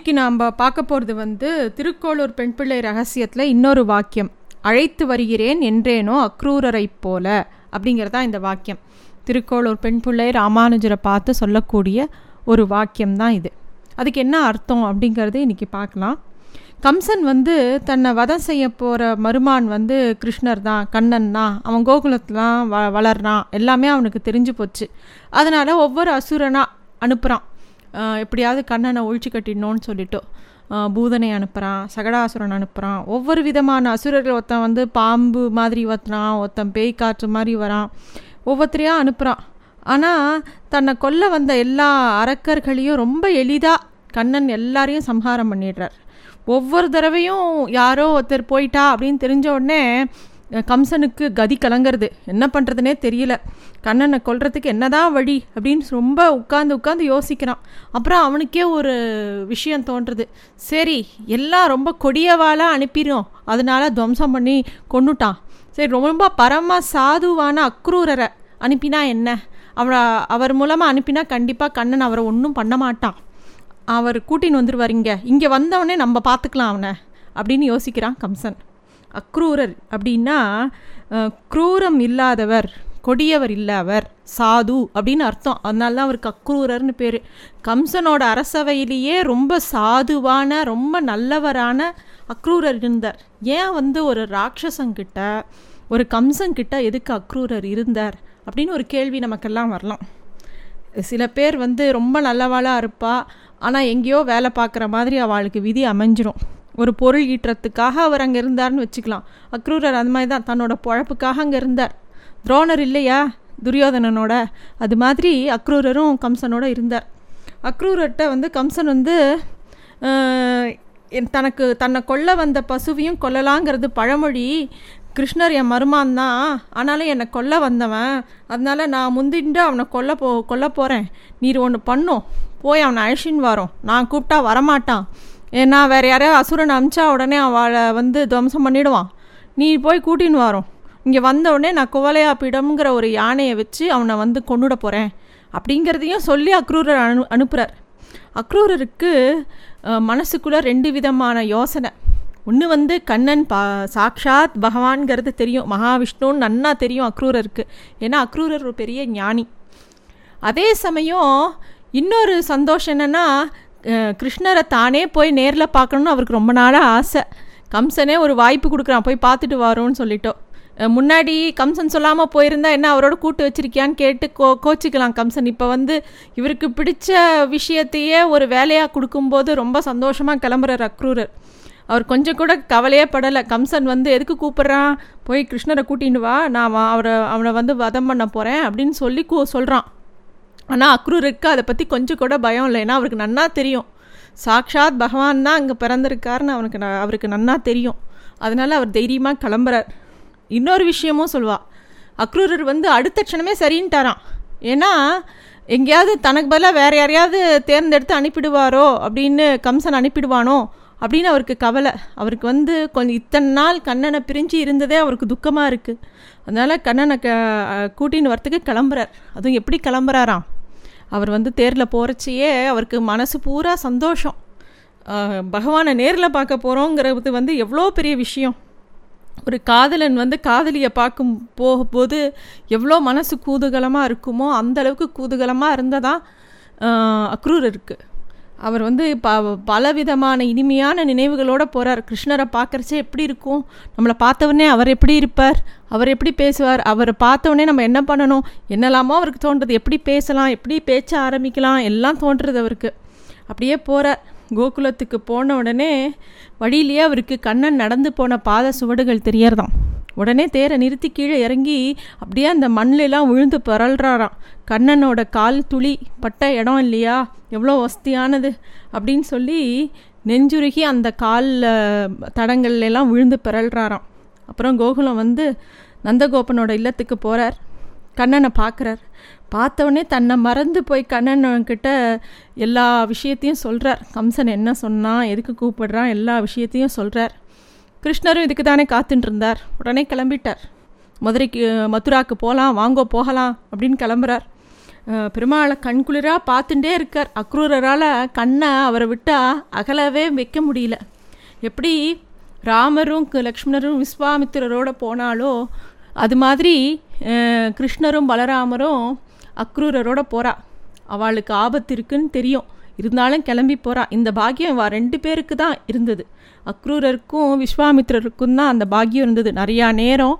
இன்னைக்கு நாம் பார்க்க போகிறது வந்து திருக்கோளூர் பெண் பிள்ளை ரகசியத்தில் இன்னொரு வாக்கியம். அழைத்து வருகிறேன் என்றேனோ அக்ரூரரை போல அப்படிங்கிறதா இந்த வாக்கியம். திருக்கோளூர் பெண் பிள்ளை ராமானுஜரை பார்த்து சொல்லக்கூடிய ஒரு வாக்கியம் தான் இது. அதுக்கு என்ன அர்த்தம் அப்படிங்கிறது இன்றைக்கி பார்க்கலாம். கம்சன் வந்து தன்னை வதம் செய்ய போகிற மருமான் வந்து கிருஷ்ணர் தான் கண்ணன் தான் அவன் கோகுலத்துலாம் வ வளர்றான். எல்லாமே அவனுக்கு தெரிஞ்சு போச்சு. அதனால் ஒவ்வொரு அசுரனாக அனுப்புகிறான் எப்படியாவது கண்ணனை ஒழிச்சு கட்டிடணும்னு சொல்லிட்டு பூதனை அனுப்புகிறான் சகடாசுரன் அனுப்புகிறான் ஒவ்வொரு விதமான அசுரர்கள் ஒருத்தன் வந்து பாம்பு மாதிரி வத்துறான் ஒருத்தன் பேய் காற்று மாதிரி வரான். ஒவ்வொருத்தரையாக அனுப்புகிறான் ஆனால் தன்னை கொல்ல வந்த எல்லா அரக்கர்களையும் ரொம்ப எளிதாக கண்ணன் எல்லாரையும் சம்ஹாரம் பண்ணிடுறார். ஒவ்வொரு தடவையும் யாரோ ஒருத்தர் போயிட்டா அப்படின்னு தெரிஞ்ச உடனே கம்சனுக்கு கதி கலங்கிறது. என்ன பண்ணுறதுனே தெரியல. கண்ணனை கொல்றதுக்கு என்னதான் வழி அப்படின்னு ரொம்ப உட்காந்து உட்காந்து யோசிக்கிறான். அப்புறம் அவனுக்கே ஒரு விஷயம் தோன்றுறது சரி எல்லாம் ரொம்ப கொடியவாளாக அனுப்பிடும் அதனால துவம்சம் பண்ணி கொண்டுட்டான் சரி ரொம்ப பரம சாதுவான அக்ரூரரை அனுப்பினா என்ன? அவரை அவர் மூலமாக அனுப்பினா கண்டிப்பாக கண்ணன் அவரை ஒன்றும் பண்ண மாட்டான். அவர் கூட்டின்னு வந்துடுவார் இங்கே. இங்கே வந்தவொடனே நம்ம பார்த்துக்கலாம் அவனை அப்படின்னு யோசிக்கிறான் கம்சன். அக்ரூரர் அப்படின்னா குரூரம் இல்லாதவர் கொடியவர் இல்லாதவர் சாது அப்படின்னு அர்த்தம். அதனால தான் அவருக்கு அக்ரூரர்னு பேர். கம்சனோட அரசவையிலேயே ரொம்ப சாதுவான ரொம்ப நல்லவரான அக்ரூரர் இருந்தார். ஏன் வந்து ஒரு ராட்சசங்கிட்ட ஒரு கம்சங்கிட்ட எதுக்கு அக்ரூரர் இருந்தார் அப்படின்னு ஒரு கேள்வி நமக்கெல்லாம் வரலாம். சில பேர் வந்து ரொம்ப நல்லவாளாக இருப்பா ஆனால் எங்கேயோ வேலை பார்க்குற மாதிரி அவளுக்கு விதி அமைஞ்சிரும். ஒரு பொருள் ஈட்டுறதுக்காக அவர் அங்கே இருந்தார்னு வச்சுக்கலாம். அக்ரூரர் அந்த மாதிரி தான் தன்னோட பொழப்புக்காக அங்கே இருந்தார். துரோணர் இல்லையா? துரியோதனனோட. அது மாதிரி அக்ரூரரும் கம்சனோட இருந்தார். அக்ரூரர்கிட்ட வந்து கம்சன் வந்து தனக்கு தன்னை கொல்ல வந்த பசுவையும் கொல்லலாங்கிறது பழமொழி. கிருஷ்ணர் என் மருமான் தான். ஆனாலும் என்னை கொல்ல வந்தவன். அதனால நான் முந்தின்ட்டு அவனை கொல்ல போ கொல்ல போகிறேன் நீர் ஒன்று பண்ணும் போய் அவனை அழிச்சின்னு வரோம் நான் கூப்பிட்டா வரமாட்டான். ஏன்னா வேறு யாரையா அசுரன் அமிச்சா உடனே அவளை வந்து துவம்சம் பண்ணிவிடுவான் நீ போய் கூட்டின்னு வரோம் இங்கே வந்த உடனே நான் குவலையாப்பிடம்ங்கிற ஒரு யானையை வச்சு அவனை வந்து கொண்டுட போகிறேன் அப்படிங்கிறதையும் சொல்லி அக்ரூரர் அனு அனுப்புகிறார் அக்ரூரருக்கு மனசுக்குள்ளே ரெண்டு விதமான யோசனை. ஒன்று வந்து கண்ணன் பா சாக்ஷாத் பகவான்கிறது தெரியும். மகாவிஷ்ணுன்னு நன்னா தெரியும் அக்ரூரருக்கு. ஏன்னா அக்ரூரர் ஒரு பெரிய ஞானி. அதே சமயம் இன்னொரு சந்தோஷம் என்னென்னா கிருஷ்ணரை தானே போய் நேரில் பார்க்கணுன்னு அவருக்கு ரொம்ப நாளாக ஆசை. கம்சனே ஒரு வாய்ப்பு கொடுக்குறான் போய் பார்த்துட்டு வரோன்னு சொல்லிட்டோம். முன்னாடி கம்சன் சொல்லாமல் போயிருந்தா என்ன அவரோட கூட்டு வச்சிருக்கியான்னு கேட்டு கோ கோச்சிக்கலாம் கம்சன். இப்போ வந்து இவருக்கு பிடிச்ச விஷயத்தையே ஒரு வேலையாக கொடுக்கும்போது ரொம்ப சந்தோஷமாக கிளம்புறார் அக்ரூரர். அவர் கொஞ்சம் கூட கவலையே படலை. கம்சன் வந்து எதுக்கு கூப்பிட்றான்? போய் கிருஷ்ணரை கூட்டின்னு வா. நான் அவரை அவனை வந்து வதம் பண்ண போகிறேன் அப்படின்னு சொல்லி கூ சொல்கிறான் ஆனால் அக்ரூருக்கு அதை பற்றி கொஞ்சம் கூட பயம் இல்லை. ஏன்னா அவருக்கு நன்னா தெரியும். சாக்ஷாத் பகவான் தான் அங்கே பிறந்திருக்காருன்னு அவனுக்கு அவருக்கு நன்னா தெரியும். அதனால் அவர் தைரியமாக கிளம்புறார். இன்னொரு விஷயமும் சொல்லுவாள் அக்ரூரர் வந்து அடுத்த க்ஷணமே சரின்ட்டாரான் ஏன்னா எங்கேயாவது தனக்கு பதிலாக வேறு யாரையாவது தேர்ந்தெடுத்து அனுப்பிடுவாரோ அப்படின்னு கம்சன் அனுப்பிடுவானோ அப்படின்னு அவருக்கு கவலை. அவருக்கு வந்து கொஞ்சம் இத்தனை நாள் கண்ணனை பிரிஞ்சு இருந்ததே அவருக்கு துக்கமாக இருக்குது அதனால் கண்ணனை க கூட்டின்னு வரத்துக்கு கிளம்புறார். அதுவும் எப்படி கிளம்புறாராம்? அவர் வந்து தேரில் போகிறச்சியே அவருக்கு மனசு பூரா சந்தோஷம். பகவானை நேரில் பார்க்க போகிறோங்கிறது வந்து எவ்வளோ பெரிய விஷயம். ஒரு காதலன் வந்து காதலியை பார்க்கும் போகும்போது எவ்வளோ மனசு கூதுகலமாக இருக்குமோ அந்தளவுக்கு கூதுகலமாக இருந்ததான் அக்ரூர் இருக்குது அவர் வந்து ப பலவிதமான இனிமையான நினைவுகளோடு போகிறார் கிருஷ்ணரை பார்க்குறச்சே எப்படி இருக்கும்? நம்மளை பார்த்தவொடனே அவர் எப்படி இருப்பார்? அவர் எப்படி பேசுவார்? அவரை பார்த்தவொடனே நம்ம என்ன பண்ணணும்? என்னெல்லாமோ அவருக்கு தோன்றது. எப்படி பேசலாம்? எப்படி பேச்ச ஆரம்பிக்கலாம்? எல்லாம் தோன்றுறது அவருக்கு. அப்படியே போகிறார் கோகுலத்துக்கு போன உடனே வழியிலேயே அவருக்கு கண்ணன் நடந்து போன பாத சுவடுகள் தெரியறதாம். உடனே தேரை நிறுத்தி கீழே இறங்கி அப்படியே அந்த மண்ணிலெல்லாம் விழுந்து பரல்றாராம். கண்ணனோட கால் துளி பட்ட இடம் இல்லையா? எவ்வளோ வசதியானது அப்படின்னு சொல்லி நெஞ்சுருகி அந்த காலில் தடங்கள்லாம் விழுந்து பிறல்றாராம் அப்புறம் கோகுலம் வந்து நந்தகோபனோட இல்லத்துக்கு போகிறார் கண்ணனை பார்க்குறார். பார்த்தவொடனே தன்னை மறந்து போய் கண்ணன்கிட்ட எல்லா விஷயத்தையும் சொல்கிறார் கம்சன் என்ன சொன்னான்? எதுக்கு கூப்பிடுறான்? எல்லா விஷயத்தையும் சொல்கிறார் கிருஷ்ணரும் இதுக்கு தானே காத்துட்டு இருந்தார் உடனே கிளம்பிட்டார். மதுரைக்கு மதுராக்கு போகலாம் வாங்கோ போகலாம் அப்படின்னு கிளம்புறார். பெருமாளை கண்குளிராக பார்த்துட்டே இருக்கார். அக்ரூரரால் கண்ணை அவரை விட்டால் அகலவே வைக்க முடியல. எப்படி ராமரும் லக்ஷ்மணரும் விஸ்வாமித்திரரோட போனாலோ அது மாதிரி கிருஷ்ணரும் பலராமரும் அக்ரூரரோட போகிறா அவளுக்கு ஆபத்து இருக்குன்னு தெரியும். இருந்தாலும் கிளம்பி போகிறா இந்த பாக்கியம் வா ரெண்டு பேருக்கு தான் இருந்தது. அக்ரூரருக்கும் விஸ்வாமித்ரருக்கும் தான் அந்த பாக்கியம் இருந்தது. நிறையா நேரம்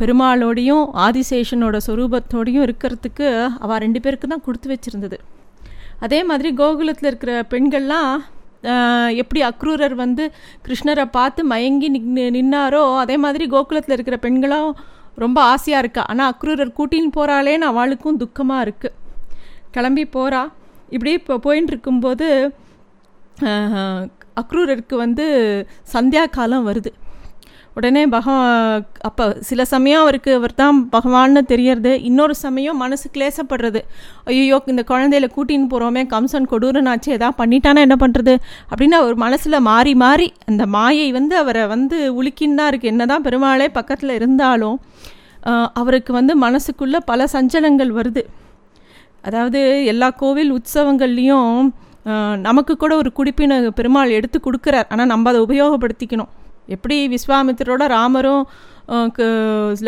பெருமாளோடையும் ஆதிசேஷனோட சொரூபத்தோடையும் இருக்கிறதுக்கு அவள் ரெண்டு பேருக்கு தான் கொடுத்து வச்சுருந்தது. அதே மாதிரி கோகுலத்தில் இருக்கிற பெண்கள்லாம் எப்படி அக்ரூரர் வந்து கிருஷ்ணரை பார்த்து மயங்கி நின்னாரோ அதே மாதிரி கோகுலத்தில் இருக்கிற பெண்களும் ரொம்ப ஆசையாக இருக்கா. ஆனால் அக்ரூரர் கூட்டின்னு போகிறாளேன்னு அவளுக்கும் துக்கமாக இருக்குது கிளம்பி போகிறா இப்படி இப்போ போயின்னு இருக்கும்போது அக்ரூரருக்கு வந்து சந்தியா காலம் வருது. உடனே பகவான் அப்போ சில சமயம் அவருக்கு அவர் தான் பகவான்னு தெரியறது. இன்னொரு சமயம் மனசு கிளேசப்படுறது. ஐயோ இந்த குழந்தையில கூட்டின்னு போகிறோமே கம்சன் கொடூரனாச்சு ஏதாவது பண்ணிட்டானா என்ன பண்ணுறது அப்படின்னு அவர் மனசில் மாறி மாறி அந்த மாயை வந்து அவரை வந்து உலுக்கின்னு தான் இருக்குது என்ன தான் பெருமாளே பக்கத்தில் இருந்தாலும் அவருக்கு வந்து மனசுக்குள்ளே பல சஞ்சலங்கள் வருது. அதாவது எல்லா கோவில் உற்சவங்கள்லேயும் நமக்கு கூட ஒரு குடிப்பின பெருமாள் எடுத்து கொடுக்குறார். ஆனால் நம்ம அதை உபயோகப்படுத்திக்கணும். எப்படி விஸ்வாமித்திரோட ராமரும்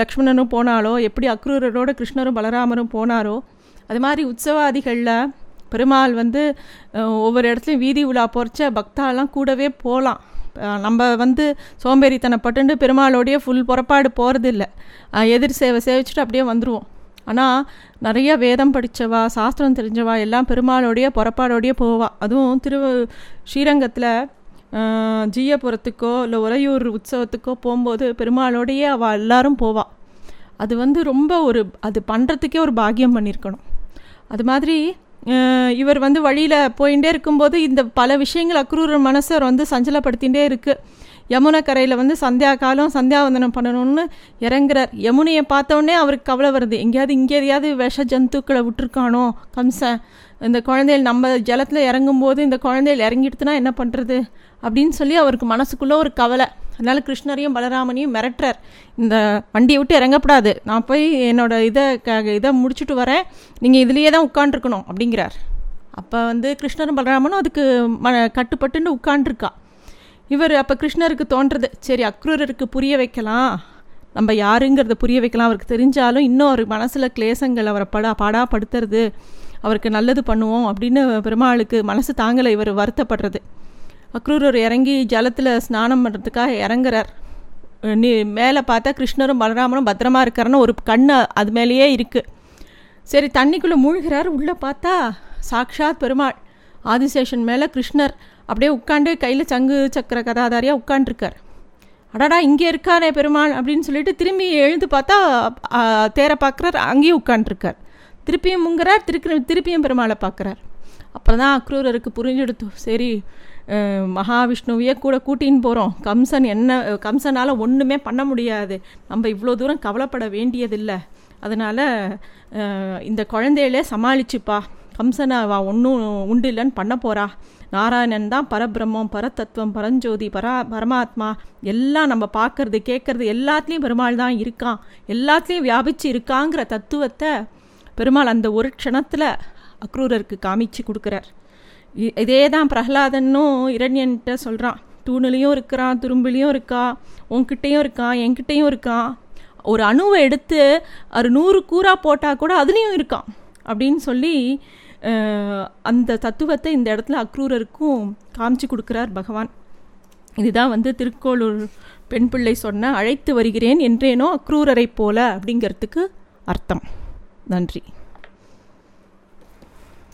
லக்ஷ்மணனும் போனாலோ எப்படி அக்ரூரரோட கிருஷ்ணரும் பலராமரும் போனாரோ அது மாதிரி உற்சவாதிகளில் பெருமாள் வந்து ஒவ்வொரு இடத்துலையும் வீதி உலா பொறிச்ச பக்தாலாம் கூடவே போகலாம் நம்ம வந்து சோம்பேறித்தனப்பட்டு பெருமாளோடைய ஃபுல் புறப்பாடு போகிறது இல்லை எதிர் சேவை சேவிச்சுட்டு அப்படியே வந்துடுவோம் ஆனால் நிறைய வேதம் படித்தவா சாஸ்திரம் தெரிஞ்சவா எல்லாம் பெருமாளோடைய புறப்பாடோடைய போவா. அதுவும் திரு ஸ்ரீரங்கத்தில் ஜீயபுரத்துக்கோ இல்லை உறையூர் உற்சவத்துக்கோ போகும்போது பெருமாளோடையே அவள் எல்லாரும் போவாள் அது வந்து ரொம்ப ஒரு அது பண்ணுறதுக்கே ஒரு பாக்கியம் பண்ணியிருக்கணும் அது மாதிரி இவர் வந்து வழியில் போயிட்டே இருக்கும்போது இந்த பல விஷயங்கள் அக்ரூர் மனசை வந்து சஞ்சலப்படுத்திகிட்டே இருக்குது யமுனை கரையில் வந்து சந்தியா காலம் சந்தியாவந்தனம் பண்ணணும்னு இறங்குறார். யமுனையை பார்த்தோன்னே அவருக்கு கவலை வருது. எங்கேயாவது இங்கே எதையாவது விஷ ஜந்துக்களை விட்டுருக்கானோ கம்சன் இந்த குழந்தைகள் நம்ம ஜலத்தில் இறங்கும்போது இந்த குழந்தைகள் இறங்கிடுத்துனா என்ன பண்ணுறது அப்படின்னு சொல்லி அவருக்கு மனசுக்குள்ளே ஒரு கவலை. அதனால் கிருஷ்ணரையும் பலராமனையும் மிரட்டுறார். இந்த வண்டியை விட்டு இறங்கப்படாது. நான் போய் என்னோடய இதை க இதை முடிச்சுட்டு வரேன். நீங்கள் இதுலேயே தான் உட்காண்ட்ருக்கணும் அப்படிங்கிறார். அப்போ வந்து கிருஷ்ணரும் பலராமனும் அதுக்கு ம கட்டுப்பட்டுன்னு உட்காண்ட்ருக்கா இவர் அப்போ கிருஷ்ணருக்கு தோன்றது சரி அக்ரூரருக்கு புரிய வைக்கலாம். நம்ம யாருங்கிறத புரிய வைக்கலாம். அவருக்கு தெரிஞ்சாலும் இன்னும் அவர் மனசில் கிளேசங்கள் அவரை படா பாடாப்படுத்துறது அவருக்கு நல்லது பண்ணுவோம் அப்படின்னு பெருமாளுக்கு மனசு தாங்கலை இவர் வருத்தப்படுறது. அக்ரூரர் இறங்கி ஜலத்தில் ஸ்நானம் பண்ணுறதுக்காக இறங்குறார். நீ மேலே பார்த்தா கிருஷ்ணரும் பலராமனும் பத்திரமா இருக்காருன்னு ஒரு கண் அது மேலேயே இருக்குது சரி தண்ணிக்குள்ளே மூழ்கிறார். உள்ளே பார்த்தா சாக்ஷாத் பெருமாள். ஆதிசேஷன் மேலே கிருஷ்ணர். அப்படியே உட்காந்து கையில் சங்கு சக்கர கதாதாரியாக உட்காண்டிருக்கார் அடாடா இங்கே இருக்காரே பெருமாள் அப்படின்னு சொல்லிட்டு திரும்பி எழுந்து பார்த்தா தேரை பார்க்குறார் அங்கேயும் உட்காண்ட்ருக்கார் திருப்பியும் முங்குறார் திருக்கு திருப்பியும் பெருமாளை பார்க்குறார். அப்புறம் தான் அக்ரூரருக்கு புரிஞ்செடுத்து சரி மகாவிஷ்ணுவையே கூட கூட்டின்னு போகிறோம் கம்சன் என்ன கம்சனால் ஒன்றுமே பண்ண முடியாது. நம்ம இவ்வளோ தூரம் கவலைப்பட வேண்டியதில்லை. அதனால் இந்த குழந்தையிலே சமாளிச்சுப்பா. கம்சனை அவ ஒன்றும் உண்டு இல்லைன்னு பண்ண போகிறா நாராயணன் தான் பரபிரம்மம் பரதத்துவம் பரஞ்சோதி பரா பரமாத்மா. எல்லாம் நம்ம பார்க்கறது கேட்கறது எல்லாத்துலேயும் பெருமாள் தான் இருக்கான். எல்லாத்துலேயும் வியாபிச்சு இருக்காங்கிற தத்துவத்தை பெருமாள் அந்த ஒரு க்ஷணத்தில் அக்ரூரருக்கு காமிச்சு கொடுக்குறார். இதே தான் பிரகலாதனும் இரண்யன்கிட்ட சொல்கிறான் தூணுலேயும் இருக்கிறான் துரும்புலேயும் இருக்கா உன்கிட்டையும் இருக்கான் என்கிட்டையும் இருக்கான். ஒரு அணுவை எடுத்து அது நூறு கூறாக போட்டால் கூட அதுலேயும் இருக்கான். அப்படின்னு சொல்லி அந்த தத்துவத்தை இந்த இடத்துல அக்ரூரருக்கும் காமிச்சு கொடுக்குறார் பகவான். இதுதான் வந்து திருக்கோளூர் பெண் பிள்ளை சொன்ன அழைத்து வருகிறேன் என்றேனோ அக்ரூரரை போல அப்படிங்கிறதுக்கு அர்த்தம். நன்றி.